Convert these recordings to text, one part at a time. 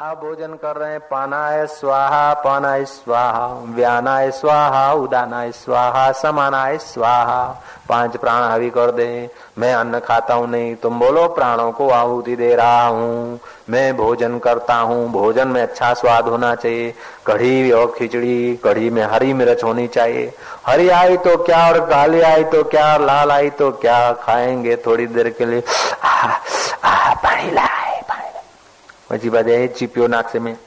आप भोजन कर रहे हैं पानाय स्वाहा पानाय स्वाहा व्यानाय स्वाहा उदानाय स्वाहा समानाय स्वाहा। पाँच प्राण हवि कर दे मैं अन्न खाता हूँ नहीं तुम बोलो प्राणों को आहुति दे रहा हूँ। मैं भोजन करता हूँ भोजन में अच्छा स्वाद होना चाहिए। कढ़ी और खिचड़ी कढ़ी में हरी मिर्च होनी चाहिए। हरी आई तो क्या और काली आई तो क्या लाल आई तो क्या खाएँगे थोड़ी देर के लिए। आ, आ, पानी लाए પછી બધા ચીપીઓ નાખશે મેં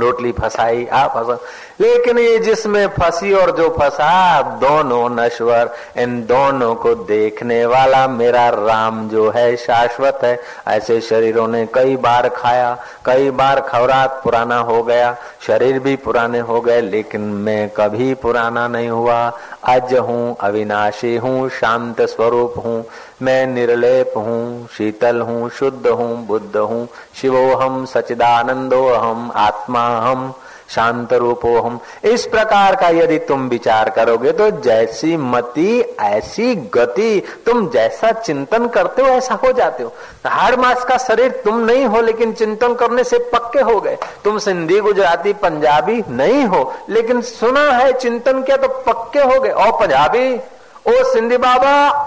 रोटली फसाई, आप फसा। लेकिन ये जिसमें फंसी और जो फंसा दोनों नश्वर, इन दोनों को देखने वाला मेरा राम जो है शाश्वत है। ऐसे शरीरों ने कई बार खाया, कई बार खवरात पुराना हो गया। शरीर भी पुराने हो गए, लेकिन मैं कभी पुराना नहीं हुआ। अज हूँ, अविनाशी हूँ, शांत स्वरूप हूँ। मैं निर्लेप हूँ, शीतल हूँ, शुद्ध हूँ, बुद्ध हूँ। शिवोहम सचिदानंदो हम आत्मा हम शांत रूपो हम इस प्रकार का यदि तुम विचार करोगे तो जैसी मति, ऐसी गति, तुम जैसा चिंतन करते हो, ऐसा हो जाते हो। हर मास का शरीर तुम नहीं हो, लेकिन चिंतन करने से पक्के हो गए। तुम सिंधी, गुजराती, पंजाबी नहीं हो, लेकिन सुना है, चिंतन किया तो पक्के हो गए। और पंजाबी, ओ सिंधी बाबा,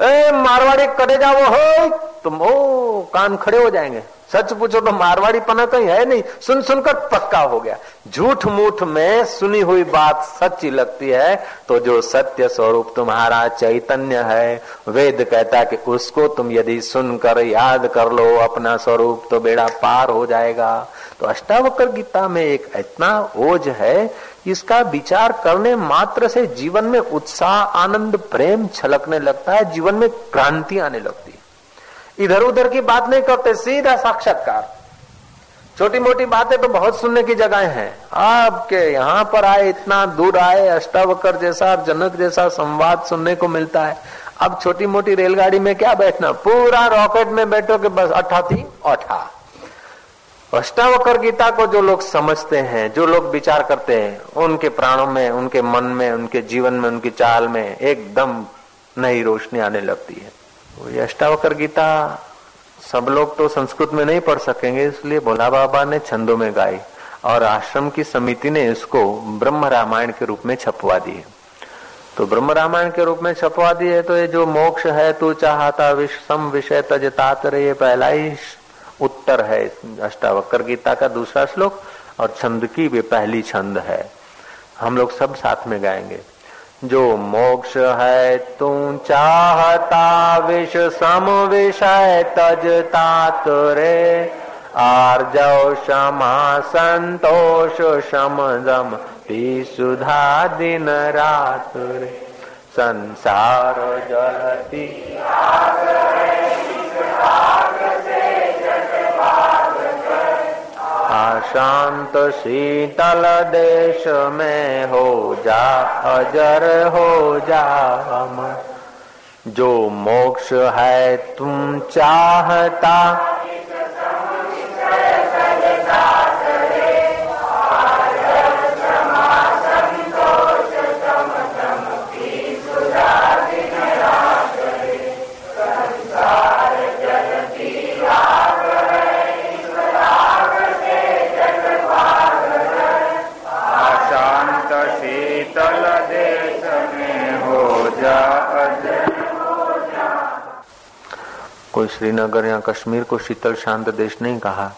ए मारवाड़ी करे जाओ हो तुम, ओ, कान खड़े हो जाएँगे। सच पूछो तो मारवाड़ी पना कहीं है नहीं। सुन, सुनकर पक्का हो गया। झूठ मूठ में सुनी हुई बात सच्ची लगती है तो जो सत्य स्वरूप तुम्हारा चैतन्य है, वेद कहता कि उसको तुम यदि सुनकर याद कर लो, अपना स्वरूप तो बेड़ा पार हो जाएगा। तो अष्टावक्र गीता में एक इतना ओझ है, इसका विचार करने मात्र से जीवन में उत्साह, आनंद, प्रेम छलकने लगता है, जीवन में क्रांति आने लगती है। इधर उधर की बात नहीं करते, सीधा साक्षात्कार। छोटी मोटी बातें तो बहुत सुनने की जगह हैं। आपके यहाँ पर आए, इतना दूर आए, अष्टावकर जैसा, जनक जैसा संवाद सुनने को मिलता है। अब छोटी मोटी रेलगाड़ी में क्या बैठना? पूरा रॉकेट में बैठो कि बस अठा थी, अठा। अष्टावकर गीता को जो लोग समझते हैं, जो लोग विचार करते हैं, उनके प्राणों में, उनके मन में, उनके जीवन में, उनकी चाल में एकदम नई रोशनी आने लगती है। ये अष्टावकर गीता सब लोग तो संस्कृत में नहीं पढ़ सकेंगे, इसलिए भोला बाबा ने छंदों में गाई और आश्रम की समिति ने इसको ब्रह्म रामायण के रूप में छपवा दी है। तो ब्रह्म रामायण के रूप में छपवा दी है तो ये जो मोक्ष है, तू चाहता विषम विषय तजतात ये पहला ही उत्तर है अष्टावक्र गीता का दूसरा श्लोक और छंद की भी पहली छंद है। हम लोग सब साथ में गाएँगे। जो मोक्ष है तू चाहता विष, सम विषय तजता तुरे आर्जव क्षमा संतोष, शम दम सुधा दिन रात रे। संसार जलती शांत शीतल देश में हो जा, अजर हो जा अमर जो मोक्ष है तुम चाहता कोई श्रीनगर या कश्मीर को शीतल शांत देश नहीं कहा।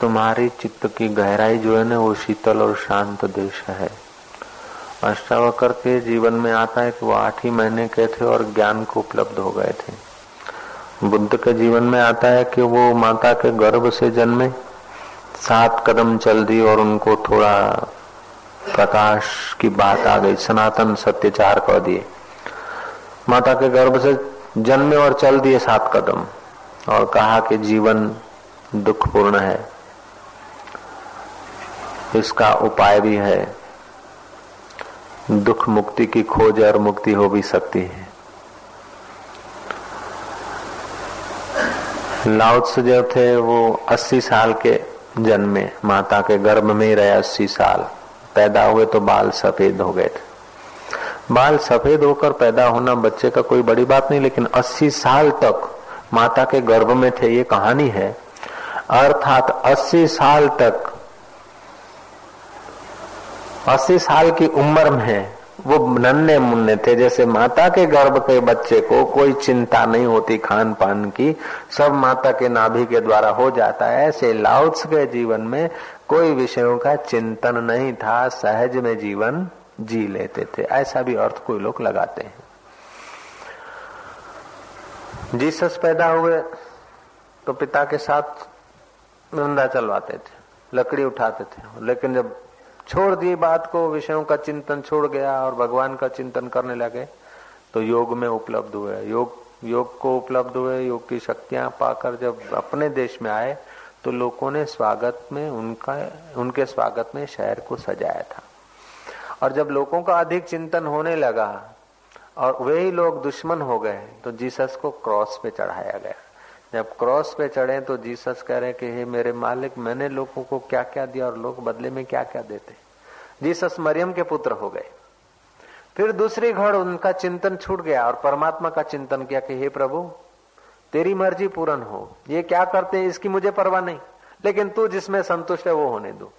तुम्हारी चित्त की गहराई जो है ना, वो शीतल और शांत देश है। अष्टावकर के जीवन में आता है कि वो आठ ही महीने के थे और ज्ञान को उपलब्ध हो गए थे। बुद्ध के जीवन में आता है कि वो माता के गर्भ से जन्मे, सात कदम चल दी और उनको थोड़ा प्रकाश की बात आ गई, सनातन सत्यचार कह दिए। माता के गर्भ से जन्मे और चल दिए सात कदम, और कहा कि जीवन दुखपूर्ण है। इसका उपाय भी है। दुख मुक्ति की खोज और मुक्ति हो भी सकती है। लाउत्स जो थे वो 80 साल के जन्मे, माता के गर्भ में ही रहे 80 साल। पैदा हुए तो बाल सफ़ेद हो गए थे। बाल सफ़ेद होकर पैदा होना बच्चे का कोई बड़ी बात नहीं, लेकिन 80 साल तक माता के गर्भ में थे, ये कहानी है। अर्थात 80 साल तक 80 साल की उम्र में वो नन्हे मुन्ने थे। जैसे माता के गर्भ के बच्चे को कोई चिंता नहीं होती खान पान की, सब माता के नाभि के द्वारा हो जाता है। ऐसे लाउत्स के जीवन में कोई विषयों का चिंतन नहीं था। सहज में जीवन जी लेते थे। ऐसा भी अर्थ कोई लोग लगाते हैं। जीसस पैदा हुए तो पिता के साथ धंधा चलवाते थे, लकड़ी उठाते थे। लेकिन जब छोड़ दी बात को, विषयों का चिंतन छोड़ गया और भगवान का चिंतन करने लगे तो योग में उपलब्ध हुए। योग योग को उपलब्ध हुए, योग की शक्तियाँ पाकर जब अपने देश में आए तो लोगों ने स्वागत में उनका, उनके स्वागत में शहर को सजाया था। और जब लोगों का अधिक चिंतन होने लगा और वही लोग दुश्मन हो गए तो जीसस को क्रॉस पे चढ़ाया गया। जब क्रॉस पे चढ़े तो जीसस कह रहे कि, हे मेरे मालिक, मैंने लोगों को क्या क्या दिया और लोग बदले में क्या क्या देते? जीसस मरियम के पुत्र हो गए। फिर दूसरी घड़ उनका चिंतन छूट गया और परमात्मा का चिंतन किया कि, हे प्रभु, तेरी मर्ज़ी पूर्ण हो। ये क्या करते हैं? इसकी मुझे परवाह नहीं। लेकिन तू जिसमें संतुष्ट है, वो होने दो।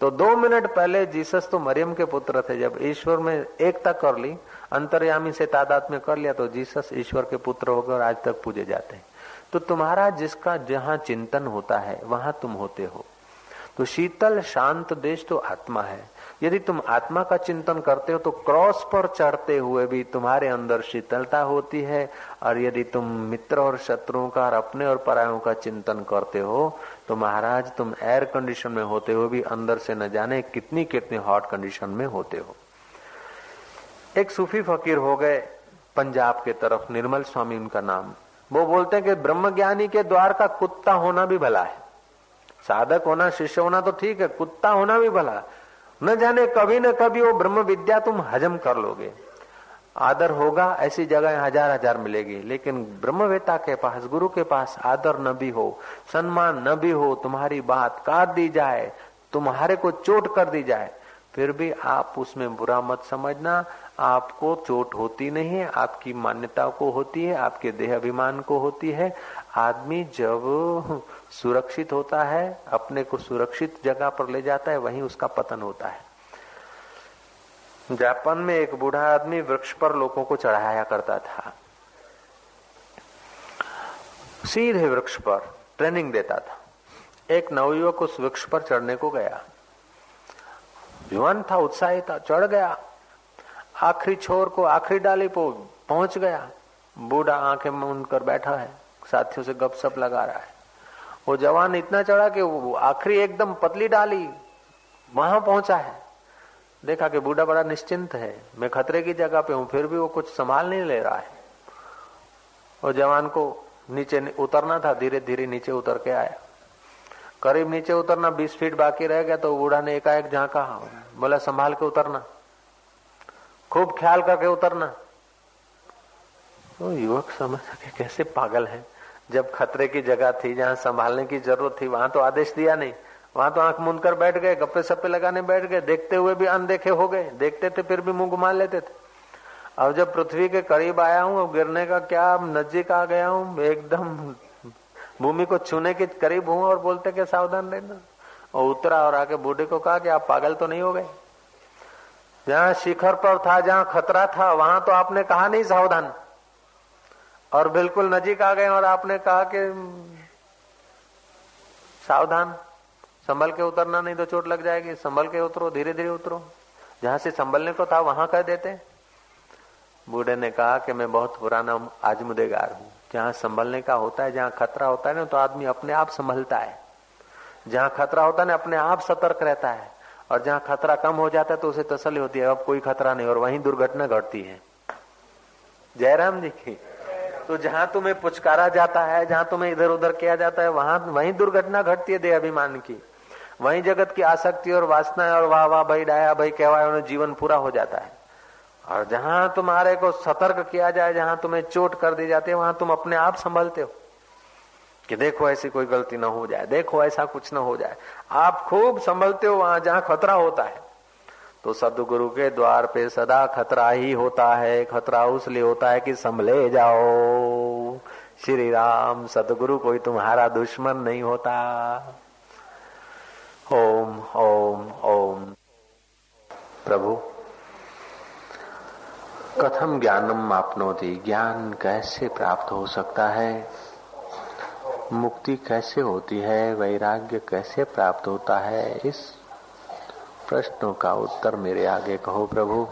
तो दो मिनट पहले जीसस तो मरियम के पुत्र थे, जब ईश्वर में एकता कर ली, अंतर्यामी से तादाद में कर लिया तो जीसस ईश्वर के पुत्र होकर और आज तक पूजे जाते हैं। तो तुम्हारा जिसका जहाँ चिंतन होता है, वहाँ तुम होते हो। तो शीतल, शांत देश तो आत्मा है। यदि तुम आत्मा का चिंतन करते हो तो क्रॉस पर चढ़ते हुए भी तुम्हारे अंदर शीतलता होती है। और यदि तुम मित्र और शत्रुओं का और अपने और परायों का चिंतन करते हो तो महाराज, तुम एयर कंडीशन में होते हो भी अंदर से न जाने कितनी कितनी हॉट कंडीशन में होते हो। एक सूफी फकीर हो गए पंजाब के तरफ़, निर्मल स्वामी उनका नाम। वो बोलते हैं कि ब्रह्म ज्ञानी के द्वार का कुत्ता होना भी भला है। साधक होना, शिष्य होना तो ठीक है, कुत्ता होना भी भला न जाने कभी न कभी वो ब्रह्म विद्या तुम हजम कर लोगे। आदर होगा, ऐसी जगह हज़ार हज़ार मिलेगी, लेकिन ब्रह्मवेता के पास, गुरु के पास आदर न भी हो, सम्मान न भी हो, तुम्हारी बात काट दी जाए, तुम्हारे को चोट कर दी जाए, फिर भी आप उसमें बुरा मत समझना आपको चोट होती नहीं है, आपकी मान्यता को होती है, आपके देह अभिमान को होती है। आदमी जब सुरक्षित होता है, अपने को सुरक्षित जगह पर ले जाता है, वहीं उसका पतन होता है। जापान में एक बूढ़ा आदमी वृक्ष पर लोगों को चढ़ाया करता था। सीधे वृक्ष पर ट्रेनिंग देता था। एक नवयुवक उस वृक्ष पर चढ़ने को गया। युवान था, उत्साहित था, चढ़ गया। आखिरी छोर को आखिरी डाली को पहुँच गया। बूढ़ा आँखें मूंद कर बैठा है, साथियों से गपशप लगा रहा है। वो जवान इतना चढ़ा कि वो आखिरी एकदम पतली डाली वहाँ पहुँचा है। देखा कि बूढ़ा बड़ा निश्चिंत है, मैं खतरे की जगह पे हूँ, फिर भी वो कुछ संभाल नहीं ले रहा है। और जवान को नीचे उतरना था धीरे धीरे नीचे उतर के आया। करीब नीचे उतरना, बीस फीट बाकी रह गया तो बूढ़ा ने एकाएक झांका, बोला, संभाल के उतरना। खूब ख्याल करके उतरना। तो युवक समझ सके कैसे पागल है। जब खतरे की जगह थी, जहाँ संभालने की ज़रूरत थी, वहाँ तो आदेश दिया नहीं। वहाँ तो आँख मुंद कर बैठ गए, गप्पे सप्पे लगाने बैठ गए। देखते हुए भी अनदेखे हो गए। देखते थे, फिर भी मुँह घुमा लेते थे। अब जब पृथ्वी के करीब आया हूँ, अब गिरने का क्या नज़दीक आ गया हूँ, एकदम भूमि को छूने के करीब हूँ और बोलते कि सावधान रहना। और उतरा और आके बूढ़े को कहा कि आप पागल तो नहीं हो गए? जहाँ शिखर पर था, जहाँ खतरा था, वहाँ तो आपने कहा नहीं सावधान। और बिल्कुल नजीक आ गए और आपने कहा कि सावधान, संभल के उतरना नहीं तो चोट लग जाएगी। संभल के उतरो धीरे धीरे उतरो। जहाँ से संभलने को था, वहाँ कह देते। बूढ़े ने कहा कि, मैं बहुत पुराना आजमुदेगार हूँ। जहाँ संभलने का होता है, जहाँ खतरा होता है ना तो आदमी अपने आप संभलता है। जहाँ खतरा होता है ना, अपने आप सतर्क रहता है। और जहाँ खतरा कम हो जाता है तो उसे तसली होती है। अब कोई खतरा नहीं, और वहीं दुर्घटना घटती है। जयराम जी की तो जहाँ तुम्हें पुचकारा जाता है, जहाँ तुम्हें इधर उधर किया जाता है, वहाँ, वहीं दुर्घटना घटती है देह अभिमान की। वहीं जगत की आसक्ति और वासना और वाह वाह, भाई डाया भाई कहवा जीवन पूरा हो जाता है। और जहाँ तुम्हारे को सतर्क किया जाए, जहाँ तुम्हें चोट कर दी जाती है, वहाँ तुम अपने आप संभलते हो। कि देखो ऐसी कोई गलती ना हो जाए, देखो ऐसा कुछ ना हो जाए। आप खूब संभलते हो वहाँ जहाँ खतरा होता है। तो सदगुरु के द्वार पे सदा खतरा ही होता है, खतरा उसलिए होता है कि संभले जाओ। श्री राम, सदगुरु कोई तुम्हारा दुश्मन नहीं होता। ओम ओम ओम। प्रभु, कथम ज्ञानम आपनोति, ज्ञान कैसे प्राप्त हो सकता है? मुक्ति कैसे होती है, वैराग्य कैसे प्राप्त होता है, इस प्रश्नों का उत्तर मेरे आगे कहो प्रभु।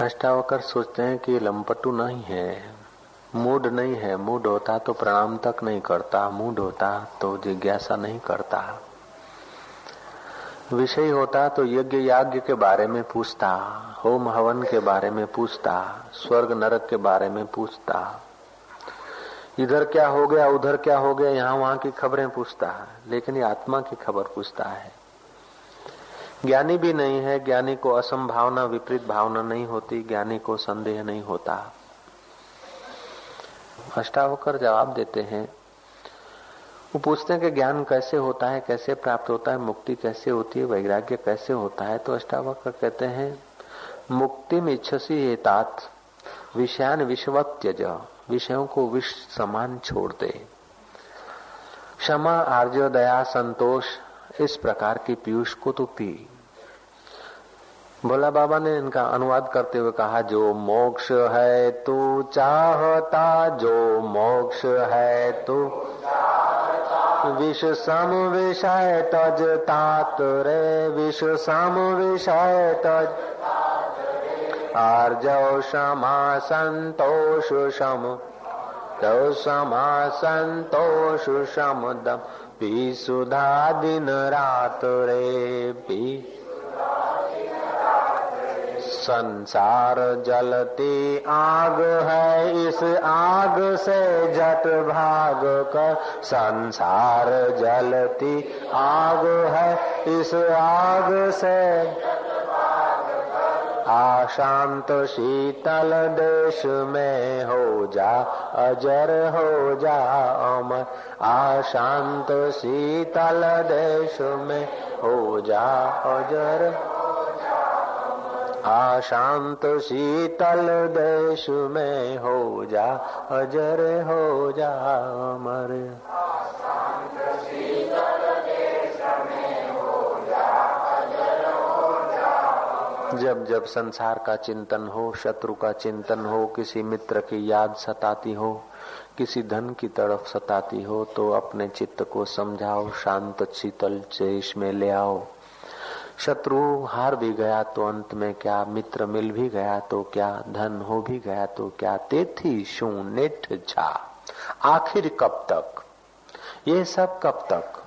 अष्टावकर सोचते हैं कि लंपटू नहीं है, मूड नहीं है, मूड होता तो प्रणाम तक नहीं करता, मूड होता तो जिज्ञासा नहीं करता। विषय होता तो यज्ञ याज्ञ के बारे में पूछता, होम हवन के बारे में पूछता, स्वर्ग नरक के बारे में पूछता। इधर क्या हो गया, उधर क्या हो गया, यहाँ वहाँ की खबरें पूछता है, लेकिन ये आत्मा की खबर पूछता है। ज्ञानी भी नहीं है, ज्ञानी को असंभावना, विपरीत भावना नहीं होती, ज्ञानी को संदेह नहीं होता। अष्टावकर जवाब देते हैं, वो पूछते हैं कि ज्ञान कैसे होता है, कैसे प्राप्त होता है, मुक्ति कैसे होती है, वैराग्य कैसे होता है तो अष्टावकर कहते हैं मुक्ति में इच्छसी तात विषयान विश्वत्यज। विषयों को विष समान छोड़ दे क्षमा आर्य दया, संतोष, इस प्रकार की पीयूष को तो पी भोला बाबा ने इनका अनुवाद करते हुए कहा, जो मोक्ष है तू चाहता, जो मोक्ष है तू विष सम विषय तज तात रे, विष सम विषय तज आर्जव क्षमा संतोष सम तो समा संतोष दम पी। सुधा दिन रात रे पी संसार जलती आग है, इस आग से जट भाग कर। संसार जलती आग है, इस आग से आशांत शीतल देश में हो जा, अजर हो जा अमर। आशांत शीतल देश में हो जा, अजर आशांत शीतल देश में हो जा, अजर हो जा अमर। जब जब संसार का चिंतन हो, शत्रु का चिंतन हो, किसी मित्र की याद सताती हो, किसी धन की तरफ़ सताती हो तो अपने चित्त को समझाओ, शांत शीतल देश में ले आओ। शत्रु हार भी गया तो अंत में क्या? मित्र मिल भी गया तो क्या? धन हो भी गया तो क्या? तेथी शू नेठ छा आखिर कब तक? ये सब कब तक?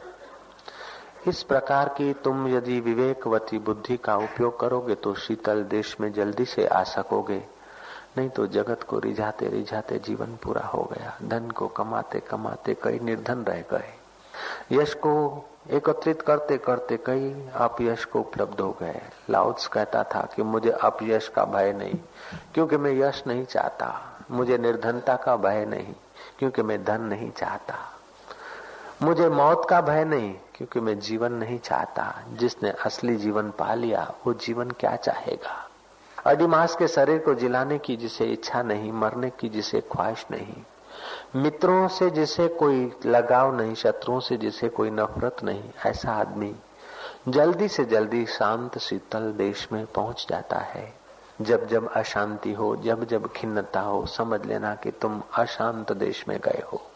इस प्रकार की तुम यदि विवेकवती बुद्धि का उपयोग करोगे तो शीतल देश में जल्दी से आ सकोगे। नहीं तो जगत को रिझाते रिझाते जीवन पूरा हो गया। धन को कमाते कमाते कई निर्धन रह गए। यश को एकत्रित करते करते कई अपयश को उपलब्ध हो गए। लाउत्स कहता था कि मुझे अपयश का भय नहीं, क्योंकि मैं यश नहीं चाहता। मुझे निर्धनता का भय नहीं, क्योंकि मैं धन नहीं चाहता। मुझे मौत का भय नहीं, क्योंकि मैं जीवन नहीं चाहता। जिसने असली जीवन पा लिया, वो जीवन क्या चाहेगा? अडिमास के शरीर को जिलाने की जिसे इच्छा नहीं, मरने की जिसे ख्वाहिश नहीं। मित्रों से जिसे कोई लगाव नहीं, शत्रुओं से जिसे कोई नफरत नहीं, ऐसा आदमी जल्दी से जल्दी शांत, शीतल देश में पहुँच जाता है। जब जब अशांति हो, जब जब खिन्नता हो, समझ लेना कि तुम अशांत देश में गए हो।